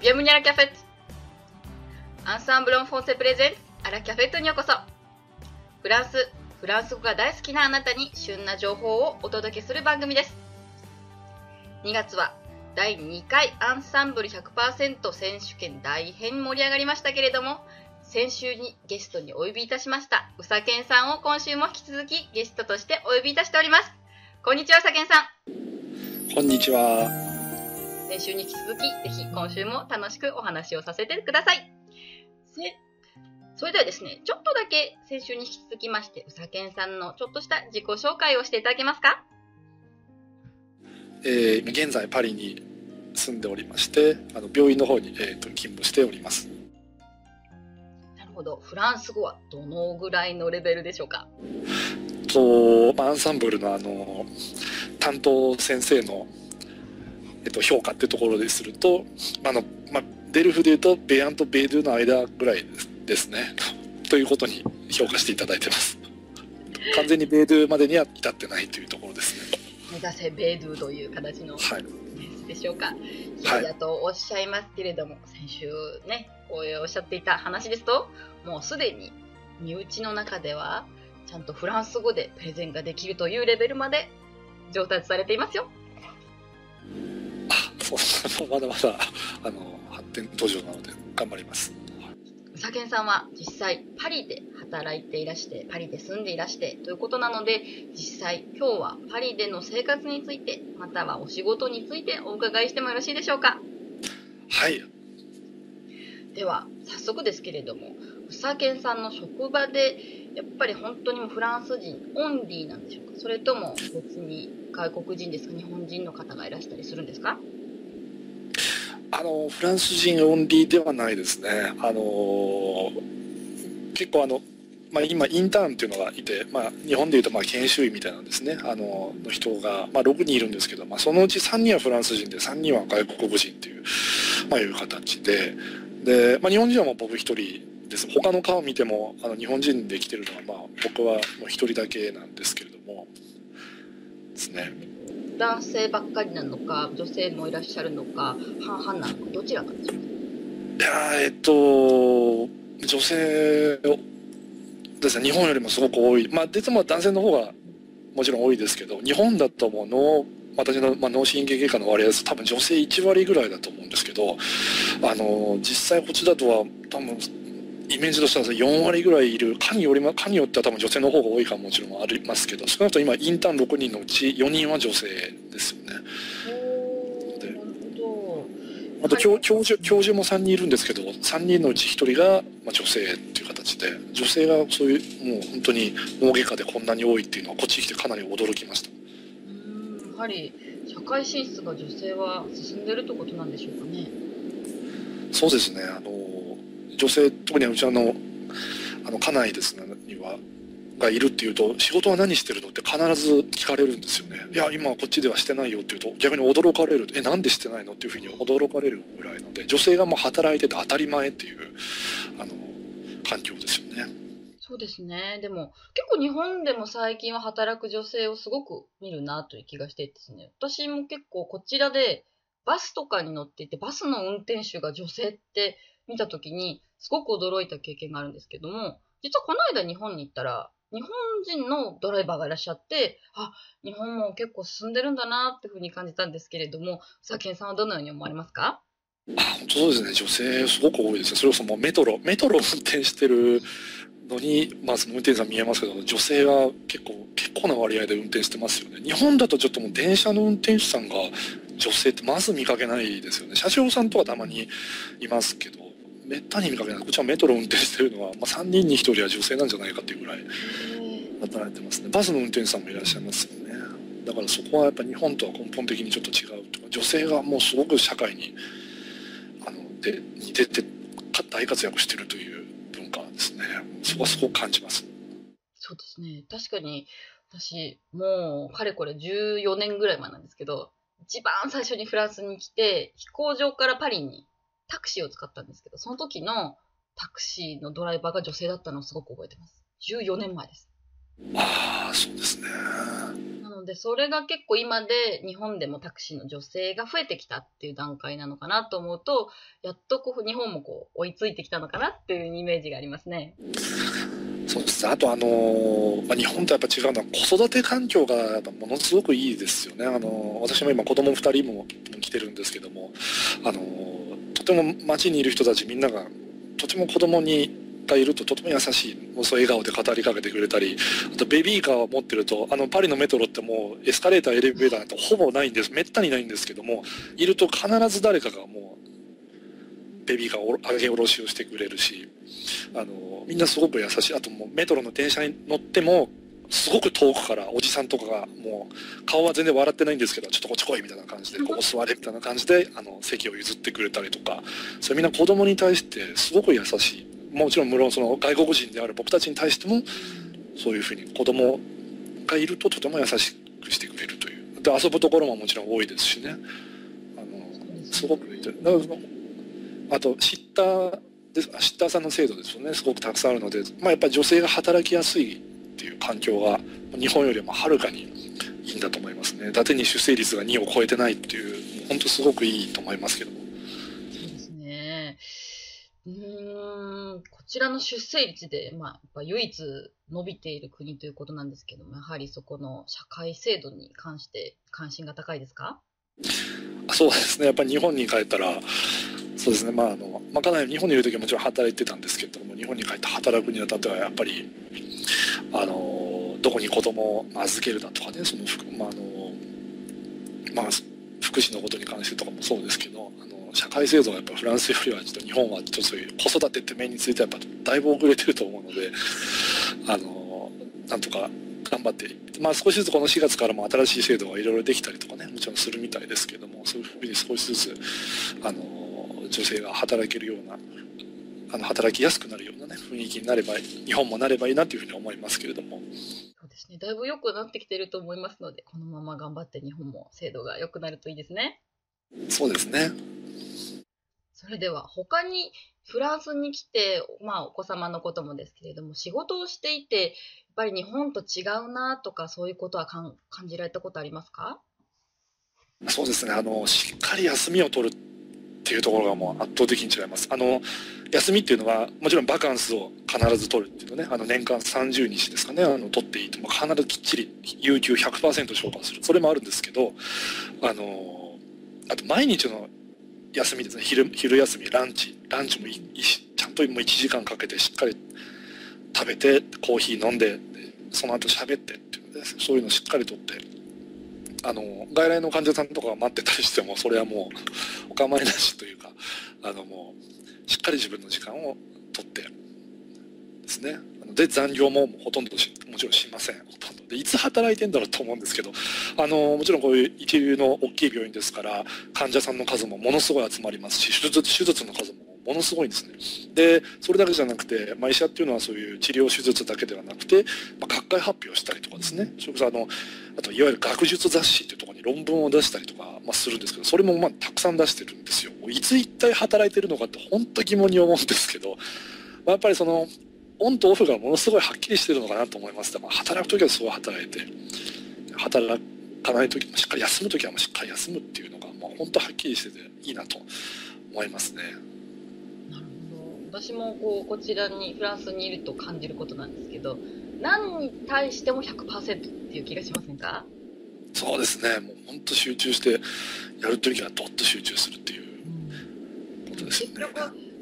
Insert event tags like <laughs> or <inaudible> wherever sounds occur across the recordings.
Bienvenue à la cafette! アンサンブロンフォンセプレゼンアラキャフェットにようこそフランス、フランス語が大好きなあなたに旬な情報をお届けする番組です。2月は第2回アンサンブル100%選手権大変盛り上がりましたけれども、先週にゲストにお呼びいたしましたうさけんさんを今週も引き続きゲストとしてお呼びいたしております。こんにちは、うさけんさん。こんにちは。先週に引き続き、ぜひ今週も楽しくお話をさせてください。せそれではですね、ちょっとだけ先週に引き続きまして、うさけんさんのちょっとした自己紹介をしていただけますか？えー、現在パリに住んでおりまして、あの病院の方に、えー、と勤務しております。なるほど。フランス語はどのぐらいのレベルでしょうか？と、まあ、アンサンブルのあの担当先生の、えっと、評価ってところですると、あのまあ、デルフでいうとベアンとベードゥの間ぐらいですね。ということに評価していただいてます。完全にベードゥまでには至ってないというところですね。目指せベードゥという形のはい。でしょうか？いやいやとおっしゃいますけれども、先週ね、こうおっしゃっていた話ですと、もうすでに身内の中では、ちゃんとフランス語でプレゼンができるというレベルまで上達されていますよ。あ、そう、まだまだ、あの、発展途上なので頑張ります。うさけんさんは実際パリで働いていらして、パリで住んでいらしてということなので、実際今日はパリでの生活について、またはお仕事についてお伺いしてもよろしいでしょうか？はい。では、早速ですけれども、うさけんさんの職場で、やっぱり本当にフランス人オンリーなんでしょうか？それとも別に外国人ですか？日本人の方がいらしたりするんですか？あのフランス人オンリーではないですね。あの結構あの、まあ、今インターンっていうのがいて、まあ、日本でいうとまあ研修医みたいなんですねあのの人が、まあ、6人いるんですけど、まあ、そのうち3人はフランス人で3人は外国人っていう、まあ、いう形でで、まあ、日本人はもう僕一人です他の顔見てもあの日本人で来てるのは、まあ、僕はもう一人だけなんですけれどもですね。男性ばっかりなのか女性もいらっしゃるのか半々なのかどちらかでしょうか？いやえっと女性ですね日本よりもすごく多い。まあ実は男性の方がもちろん多いですけど日本だともう脳私の、まあ、脳神経外科の割合です多分女性1割ぐらいだと思うんですけどあの実際こっちだとは多分イメージとしては4割ぐらいいる科によりま科によっては多分女性の方が多いかももちろんありますけど少なくとも今インターン6人のうち4人は女性ですよね。あと教教授教授も3人いるんですけど3人のうち1人が、まあ、女性っていう形で女性がそういうもう本当に脳外科でこんなに多いっていうのはこっちに来てかなり驚きました。どうーんやはり社会進出が女性は進んでるってことなんでしょうかね。そうですね。あの女性特にうちあのあの家内ですねにはがいるっていうと仕事は何してるのって必ず聞かれるんですよねいや今こっちではしてないよって言うと逆に驚かれるえなんでしてないのっていうふうに驚かれるぐらいので女性がもう働いてて当たり前っていうあの環境ですよねそうですね。でも、結構日本でも最近は働く女性をすごく見るなという気がしてですね。私も結構こちらでバスとかに乗っていて、バスの運転手が女性って見たときに、すごく驚いた経験があるんですけども、実はこの間日本に行ったら、日本人のドライバーがいらっしゃって、あ、日本も結構進んでるんだなっていうふうに感じたんですけれども、さけんさんはどのように思われますか？あ本当そうですね女性すごく多いですね。それこそもうメトロメトロ運転してるのにまあその運転手さん見えますけど女性が結構結構な割合で運転してますよね。日本だとちょっともう電車の運転手さんが女性ってまず見かけないですよね。車掌さんとかたまにいますけど。めったに見かけない。こちはメトロ運転してるのは、まあ、3人に1人は女性なんじゃないかっていうぐらい働いてますね。バスの運転手さんもいらっしゃいますよね。だからそこはやっぱ日本とは根本的にちょっと違うとか女性がもうすごく社会にあのでに出て大活躍してるという文化ですね。そこはすごく感じます。そうですね。確かに、私、もう、かれこれ14年ぐらい前なんですけど、一番最初にフランスに来て、飛行場からパリにタクシーを使ったんですけど、その時のタクシーのドライバーが女性だったのをすごく覚えてます。14年前です。ああそうですねなのので、それが結構今で日本でもタクシーの女性が増えてきたっていう段階なのかなと思うと、やっとこう日本もこう追いついてきたのかなっていうイメージがありますね。そうですあとあのー、まあ、日本とやっぱ違うのは子育て環境がやっぱものすごくいいですよね。あのー、私も今子供2人も来てるんですけども、あのー、とても街にいる人たちみんながとても子供にがいるととても優しいもうそう笑顔で語りかけてくれたりあとベビーカーを持ってるとあのパリのメトロってもうエスカレーターエレベーターなんてほぼないんです。めったにないんですけどもいると必ず誰かがもうベビーカーを上げ下ろしをしてくれるしあのみんなすごく優しい。あともうメトロの電車に乗ってもすごく遠くからおじさんとかがもう顔は全然笑ってないんですけどちょっとこっち来いみたいな感じでここ座れみたいな感じであの席を譲ってくれたりとかそれみんな子供に対してすごく優しいもちろん無論その外国人である僕たちに対してもそういうふうに子供がいるととても優しくしてくれるという。で遊ぶところももちろん多いですしね。あのすごくあとシッターでシッターさんの制度ですよね。すごくたくさんあるので、まあ、やっぱり女性が働きやすいっていう環境が日本よりもはるかにいいんだと思いますね。伊達に出生率が2を超えてないっていう本当すごくいいと思いますけども。そうですね。うんこちらの出生率で、まあ、やっぱ唯一伸びている国ということなんですけども、やはりそこの社会制度に関して関心が高いですか？そうですね、やっぱり日本に帰ったら、そうですね、まああのまあ、かなり日本にいる時はもちろん働いてたんですけども、日本に帰って働くにあたっては、やっぱり、あのどこに子供を預けるだとかね、その、まああのまあ、福祉のことに関してとかもそうですけど、あの社会制度がやっぱフランスよりはちょっと日本はちょっとそういう子育てって面についてはやっぱだいぶ遅れてると思うのであのなんとか頑張ってまあ少しずつこの4月からも新しい制度がいろいろできたりとかねもちろんするみたいですけどもそういうふうに少しずつあの女性が働けるようなあの働きやすくなるようなね雰囲気になれば日本もなればいいなというふうに思いますけれども。そうですね。だいぶ良くなってきてると思いますので、このまま頑張って日本も制度が良くなるといいですね。そうですね。それでは他にフランスに来て、まあお子様のこともですけれども、仕事をしていて、やっぱり日本と違うなとかそういうことは感じられたことありますか？そうですね。あの、しっかり休みを取るっていうところがもう圧倒的に違います。あの、休みっていうのは、もちろんバカンスを必ず取るっていうのね、あの年間30日ですかね、あの取っていいと、必ずきっちり有給100%消化する。それもあるんですけど、あの、あと毎日の休みですね昼昼休みランチランチもちゃんともう1時間かけてしっかり食べてコーヒー飲んでその後喋ってっていうねそういうのをしっかりとってあの外来の患者さんとかが待ってたりしてもそれはもう <laughs> お構いなしというかあのもうしっかり自分の時間をとってですね。で残業もほとんどもちろんしません。ほとんど。でいつ働いてんだろうと思うんですけどあのもちろんこういう一流の大きい病院ですから患者さんの数もものすごい集まりますし手術手術の数もものすごいんですねでそれだけじゃなくて、まあ、医者っていうのはそういう治療手術だけではなくて、まあ、学会発表したりとかですねそれこそあのあといわゆる学術雑誌っていうところに論文を出したりとか、まあ、するんですけどそれもまあたくさん出してるんですよいつ一体働いてるのかって本当疑問に思うんですけど、まあ、やっぱりそのオンとオフがものすごいはっきりしてるのかなと思います。だから働く時はすごい働いて、働かない時もしっかり休む時はしっかり休むっていうのが、まあ、本当はっきりしてていいなと思いますね。私もこうこちらにフランスにいると感じることなんですけど、何に対しても100%っていう気がしませんか？そうですね。もう本当集中してやる時はどっと集中するっていうことですよね。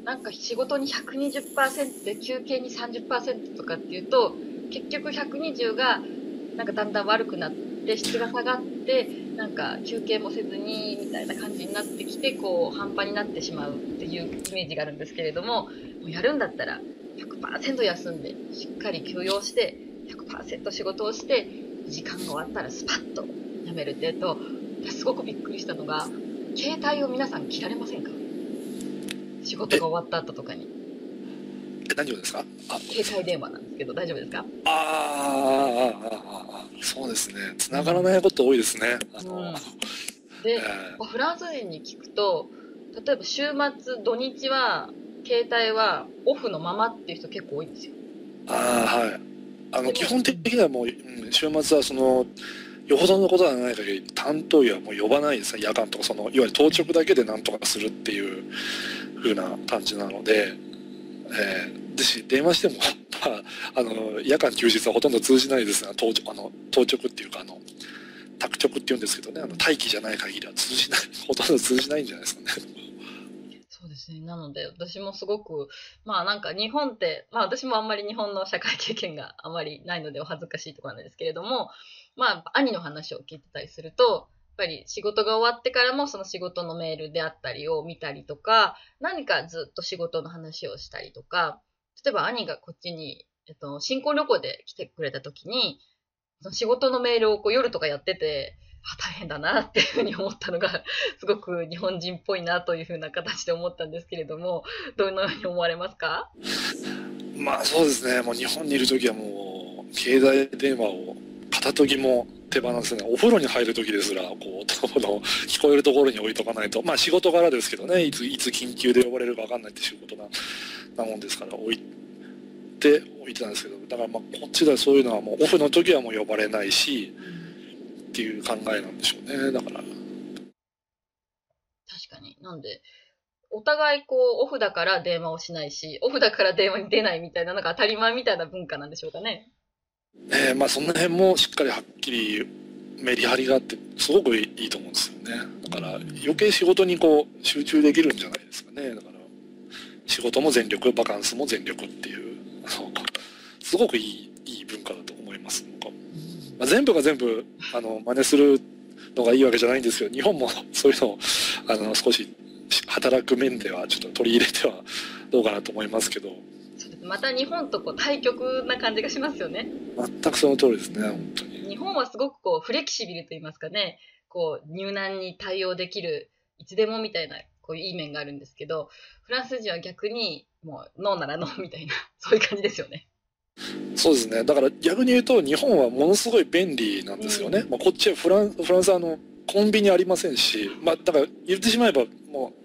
なんか仕事に120%で休憩に30%とかっていうと結局120がなんかだんだん悪くなって質が下がってなんか休憩もせずにみたいな感じになってきてこう半端になってしまうっていうイメージがあるんですけれどももうやるんだったら100%休んでしっかり休養して100%仕事をして時間が終わったらスパッとやめるってとすごくびっくりしたのが携帯を皆さん切られませんか？仕事が終わった後とかに。え、何をですか？携帯電話なんですけど、大丈夫ですか？ああ、そうですね。繋がらないこと多いですね。あの、うん、<laughs> で、えー、フランス人に聞くと、例えば週末、土日は、携帯はオフのままっていう人結構多いんですよ。ああ、はい。あの、基本的にはもう、週末はその、よほどのことはない限り担当医はもう呼ばないですね夜間とかそのいわゆる当直だけでなんとかするっていう風な感じなので、えー、で電話しても、まあ、あの夜間休日はほとんど通じないですが当直あの当直っていうかあの宅直っていうんですけどねあの待機じゃない限りは通じないほとんど通じないんじゃないですかね。そうですね。なので、私もすごく、まあなんか日本って、まあ私もあんまり日本の社会経験があまりないのでお恥ずかしいところなんですけれども、まあ兄の話を聞いてたりすると、ぱり仕事が終わってからもその仕事のメールであったりを見たりとか、何かずっと仕事の話をしたりとか、例えば兄がこっちに、えっと、新婚旅行で来てくれた時に、その仕事のメールをこう夜とかやってて、大変だなっていうふうに思ったのが、<laughs> すごく日本人っぽいなというふうな形で思ったんですけれども、どのように思われますか？まあそうですね、もう日本にいる時はもう、携帯電話を片時も手放せない。お風呂に入る時ですら、こう、の聞こえるところに置いとかないと、まあ仕事柄ですけどね、いつ、いつ緊急で呼ばれるか分かんないって仕事な、なもんですから、置いて、置いてたんですけど、だからまあこっちではそういうのはもうオフの時はもう呼ばれないし、っていう考えなんでしょうね、だから。確かに。なんで、お互いこう、オフだから電話をしないし、オフだから電話に出ないみたいな、なんか当たり前みたいな文化なんでしょうかね。えー、まあその辺もしっかりはっきりメリハリがあってすごくいいと思うんですよね。だから余計仕事にこう集中できるんじゃないですかね。だから仕事も全力バカンスも全力っていうすごくいいいい文化だと思います。まあ、全部が全部あの真似するのがいいわけじゃないんですけど日本も <laughs> そういうのをあの少し働く面ではちょっと取り入れてはどうかなと思いますけど。また日本とこう対極な感じがしますよね。全くその通りですね本当に。日本はすごくこうフレキシビルと言いますかねこう入難に対応できるいつでもみたいなこういういい面があるんですけどフランス人は逆にもうノーならノーみたいな <laughs> そういう感じですよね。そうですね。だから逆に言うと日本はものすごい便利なんですよね、うん、まあ、こっちはフランフランスはあのコンビニありませんし、まあ、だから言ってしまえばもう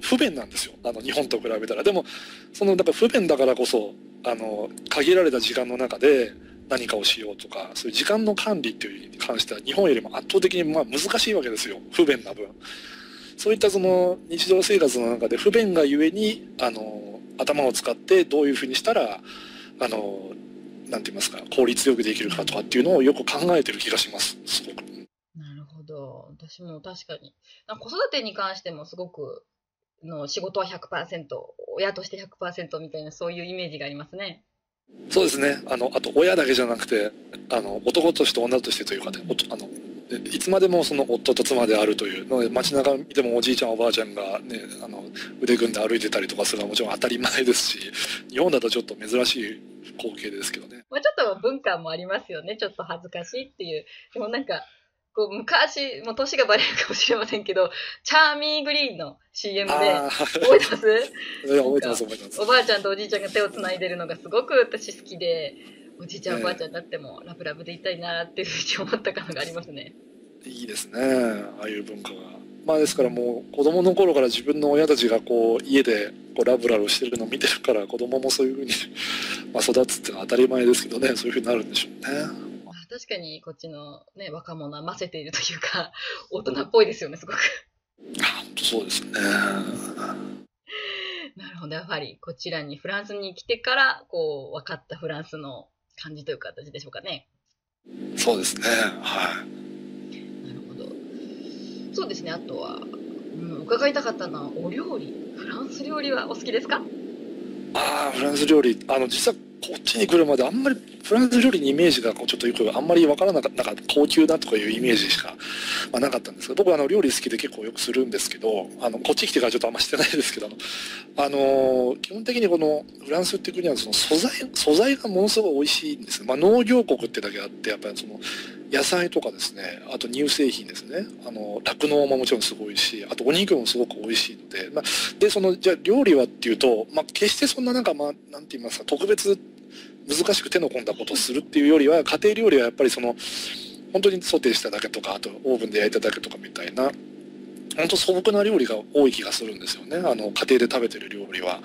不便なんですよ。あの日本と比べたら。でもそのだから不便だからこそあの限られた時間の中で何かをしようとかそういう時間の管理っていうに関しては日本よりも圧倒的にまあ難しいわけですよ。不便な分。そういったその日常生活の中で不便がゆえにあの頭を使ってどういうふうにしたらあのなんて言いますか効率よくできるかとかっていうのをよく考えてる気がします。すごく。なるほど。私も確かに。子育てに関してもすごくの仕事は100%親として100%みたいなそういうイメージがありますね。そうですねあのあと親だけじゃなくてあの男として女としてというか、ね、あのいつまでもその夫と妻であるというので街中見てもおじいちゃんおばあちゃんが、ね、あの腕組んで歩いてたりとかするのはもちろん当たり前ですし日本だとちょっと珍しい光景ですけどね。まあ、ちょっと文化もありますよねちょっと恥ずかしいっていうでもなんかこう昔、もう年がバレるかもしれませんけど、チャーミーグリーンの CM で、覚えてます？覚えてます、覚えてます。おばあちゃんとおじいちゃんが手をつないでるのがすごく私好きで、おじいちゃん、おばあちゃんになってもラブラブでいたいなっていうふうに思った感がありますね。いいですね、ああいう文化が。まあですからもう子供の頃から自分の親たちがこう家でこうラブラブしてるのを見てるから子供もそういうふうにまあ育つっていうのは当たり前ですけどねそういうふうになるんでしょうね。確かにこっちのね、若者はませているというか、大人っぽいですよね、すごく。そうですね。<laughs> なるほど、やはりこちらにフランスに来てから、こう、分かったフランスの感じという形でしょうかね。そうですね、はい。なるほど。そうですね、あとは、うん、伺いたかったのは、お料理。フランス料理はお好きですか？ああ、フランス料理。あの、実はこっちに来るまであんまりフランス料理にイメージがこうちょっとよくあんまりわからなかった高級だとかいうイメージしか、まあ、なかったんです。けど僕はあの料理好きで結構よくするんですけどあのこっち来てからちょっとあんましてないですけどあの基本的にこのフランスっていう国はその素材素材がものすごい美味しいんです、まあ、農業国ってだけあってやっぱりその野菜とかですねあと乳製品ですね。あの酪農ももちろんすごいしあとお肉もすごく美味しいので、まあ、でそのじゃあ料理はっていうと、まあ、決してそんななんかまあなんて言いますか特別難しく手の込んだことをするっていうよりは家庭料理はやっぱりその本当にソテーしただけとかあとオーブンで焼いただけとかみたいな本当素朴な料理が多い気がするんですよね。あの家庭で食べてる料理は。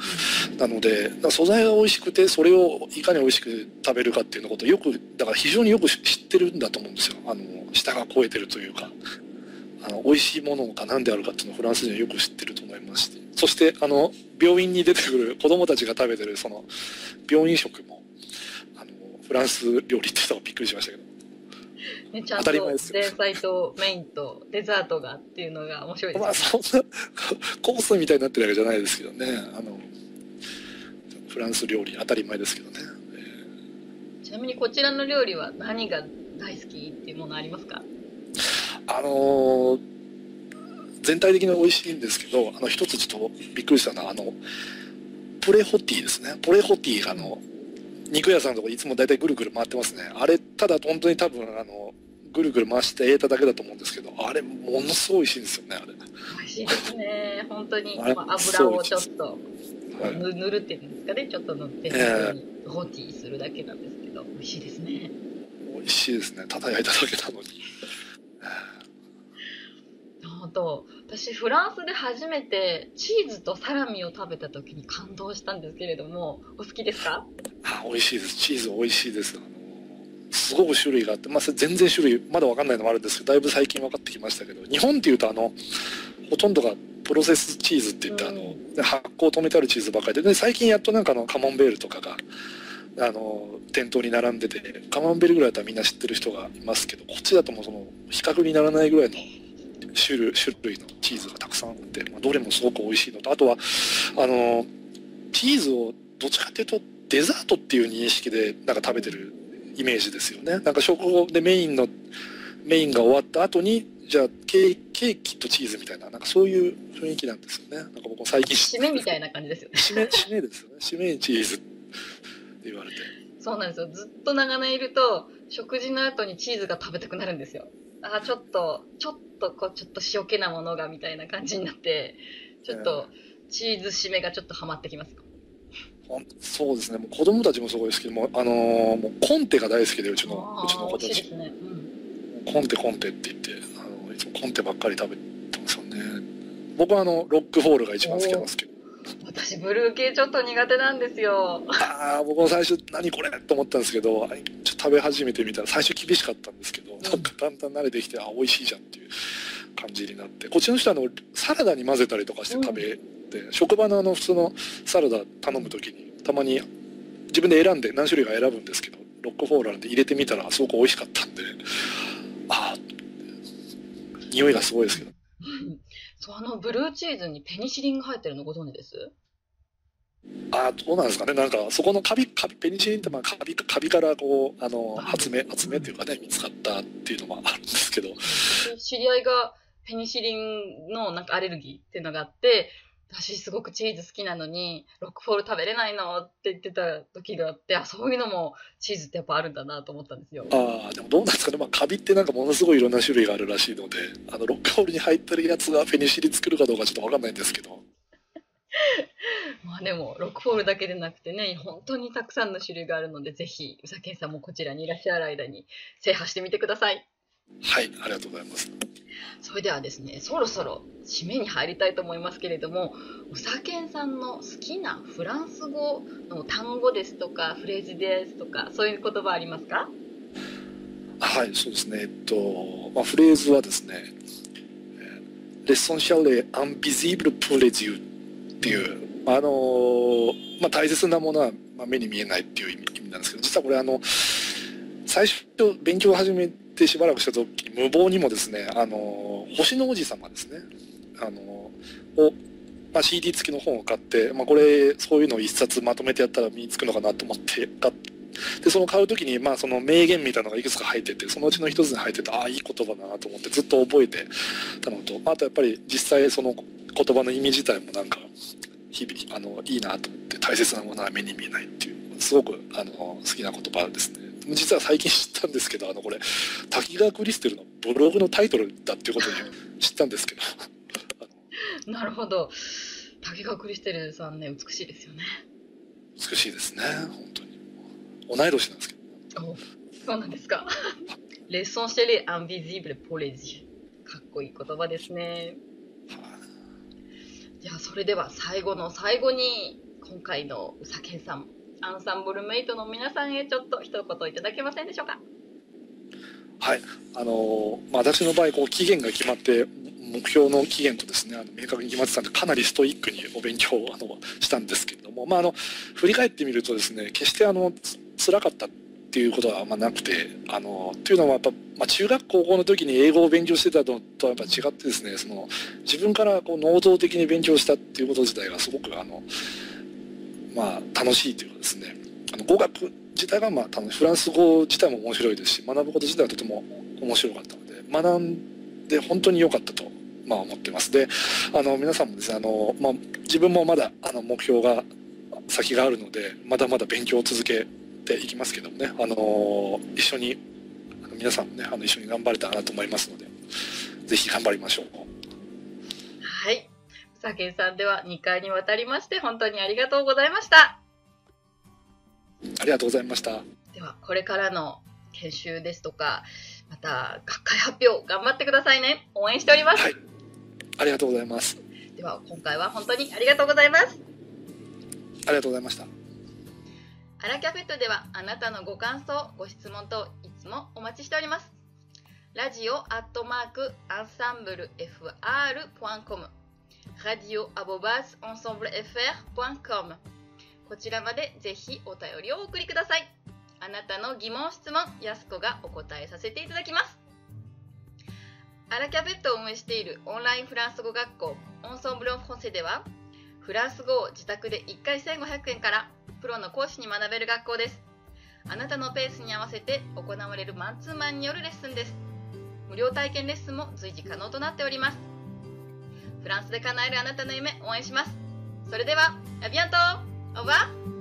なので素材が美味しくてそれをいかに美味しく食べるかっていうのことをよくだから非常によく知ってるんだと思うんですよ。あの舌が肥えてるというか。あの美味しいものが何であるかっていうのをフランス人はよく知ってると思いまして。そしてあの病院に出てくる子供たちが食べてるその病院食もあのフランス料理っていうのがびっくりしましたけどね、ちゃんと前菜とメインとデザートがっていうのが面白いですね。まあそんなコースみたいになってるわけじゃないですけどね。あのフランス料理当たり前ですけどね。ちなみにこちらの料理は何が大好きっていうものありますか？あのー、全体的に美味しいんですけど、あの一つちょっとびっくりしたのはあのポレホティですね。ポレホティがあの肉屋さんのとこいつも大体ぐるぐる回ってますね。あれただ本当に多分あのぐるぐる回して入れただけだと思うんですけど、あれものすごい美味しいんですよね。あれ。美味しいですね。本当に、まあ、油をちょっと。はい、塗るっていうんですかねちょっと塗って、えー、ホーティーするだけなんですけど美味しいですね美味しいですねただ焼いただけなのに本当私フランスで初めてチーズとサラミを食べた時に感動したんですけれどもお好きですか？あ美味しいです。チーズ美味しいです。あのすごく種類があって、まあ、全然種類まだ分かんないのもあるんですけどだいぶ最近分かってきましたけど日本っていうとあのほとんどがプロセスチーズって言って、あの発酵を止めてあるチーズばかりでで最近やっとなんかのカモンベールとかがあの店頭に並んでてカモンベールぐらいだったらみんな知ってる人がいますけどこっちだともうその比較にならないぐらいの種類種類のチーズがたくさんあって、まあ、どれもすごく美味しいのとあとはあのチーズをどっちかっていうとデザートっていう認識でなんか食べてるイメージですよね。なんか食後でメインのメインが終わった後にじゃあケーキとチーズみたいななんかそういう雰囲気なんですよね。なんか僕最近締めみたいな感じですよね。締め締めですよね。締めにチーズって言われてそうなんですよずっと長年いると食事の後にチーズが食べたくなるんですよあちょっとちょっとこうちょっと塩気なものがみたいな感じになってちょっとチーズ締めがちょっとはまってきますよそうですね。もう子供たちもすごいですけども、あのー、もうコンテが大好きでうちのうちの子たち、ね。うん、コンテコンテって言ってあのいつもコンテばっかり食べてますよね。僕はあのロックホールが一番好きなんですけど私ブルー系ちょっと苦手なんですよ。ああ僕も最初何これと思ったんですけどちょっと食べ始めてみたら最初厳しかったんですけど、うん、なんかだんだん慣れてきてあ美味しいじゃんっていう感じになってこっちの人はあのサラダに混ぜたりとかして食べて、職場のあの普通のサラダ頼む時にたまに自分で選んで何種類か選ぶんですけどロックフォーラーで入れてみたらすごく美味しかったんでああ匂いがすごいですけど <laughs> そのブルーチーズにペニシリンが入ってるのご存知です？あどうなんですかね。なんかそこのカビカビペニシリンってまあカビカビからこうあの発明発明っていうかね見つかったっていうのもあるんですけど。知り合いがペニシリンのなんかアレルギーっていうのがあって私すごくチーズ好きなのにロックフォール食べれないのって言ってた時があってあそういうのもチーズってやっぱあるんだなと思ったんですよ。ああでもどうなんですかね、まあ、カビってなんかものすごいいろんな種類があるらしいのであのロックフォールに入ってるやつがペニシリン作るかどうかちょっと分かんないんですけど。<laughs> まあでもロックフォールだけでなくてね本当にたくさんの種類があるのでぜひうさけんさんもこちらにいらっしゃる間に制覇してみてくださいはいありがとうございます。それではですねそろそろ締めに入りたいと思いますけれどもうさけんさんの好きなフランス語の単語ですとかフレーズですとかそういう言葉ありますか？はいそうですね。えっと、まあ、フレーズはですね「レッソンシャレアンビジーブルプレジュ」っていうあのまあ、大切なものは、まあ、目に見えないっていう意味なんですけど実はこれあの最初勉強を始めてしばらくした時無謀にもですねあの星の王子様ですね。あのを、まあ、CD 付きの本を買って、まあ、これそういうのを一冊まとめてやったら身につくのかなと思って買ってでその買う時にまあその名言みたいなのがいくつか入っててそのうちの一つに入っててああいい言葉だなと思ってずっと覚えてたのと。あとやっぱり実際その言葉の意味自体もなんか日々あのいいなと思って大切なものは目に見えないっていうすごくあの好きな言葉ですね。実は最近知ったんですけどあのこれ滝川クリステルのブログのタイトルだっていうことに知ったんですけど。<laughs> なるほど。滝川クリステルさんね美しいですよね。美しいですね本当に。同い年なんですけど。そうなんですか。<laughs> レッソンシェレアンビジブルポレジュかっこいい言葉ですね、はあ、じゃあそれでは最後の最後に今回のうさけんさんアンサンブルメイトの皆さんへちょっと一言いただけませんでしょうか？はい。あの、まあ、私の場合、こう、期限が決まって、目標の期限とですね、あの明確に決まってたんで、かなりストイックにお勉強をあのしたんですけれども、<laughs> まあ、あの、振り返ってみるとですね、決してあの、つ辛かったっていうことはあなくて、あの、っていうのはやっぱ、まあ、中学高校の時に英語を勉強してたのとはやっぱ違ってですね、その、自分からこう能動的に勉強したっていうこと自体がすごくあの、まあ、楽しいというかですね、あの語学自体がまあフランス語自体も面白いですし学ぶこと自体はとても面白かったので学んで本当に良かったと、まあ、思ってます。であの皆さんもですねあの、まあ、自分もまだあの目標が先があるのでまだまだ勉強を続けていきますけどもねあの一緒にあの皆さんもねあの一緒に頑張れたらなと思いますのでぜひ頑張りましょう。はい。さけさんでは2回にわたりまして本当にありがとうございましたありがとうございました。では、これからの研修ですとか、また学会発表頑張ってくださいね。応援しております。はい。ありがとうございます。では、今回は本当にありがとうございます。ありがとうございました。アラキャフェットではあなたのご感想、ご質問といつもお待ちしております。ラジオアットマークアンサンブル FR.com ラジオアボバスアンサンブル FR.com こちらまでぜひお便りをお送りください。あなたの疑問質問、やすこがお答えさせていただきます。アラキャベットを運営しているオンラインフランス語学校オンソンブロンフォンセではフランス語を自宅で1回1500円からプロの講師に学べる学校です。あなたのペースに合わせて行われるマンツーマンによるレッスンです。無料体験レッスンも随時可能となっております。フランスで叶えるあなたの夢応援します。それでは、アビアントオーバー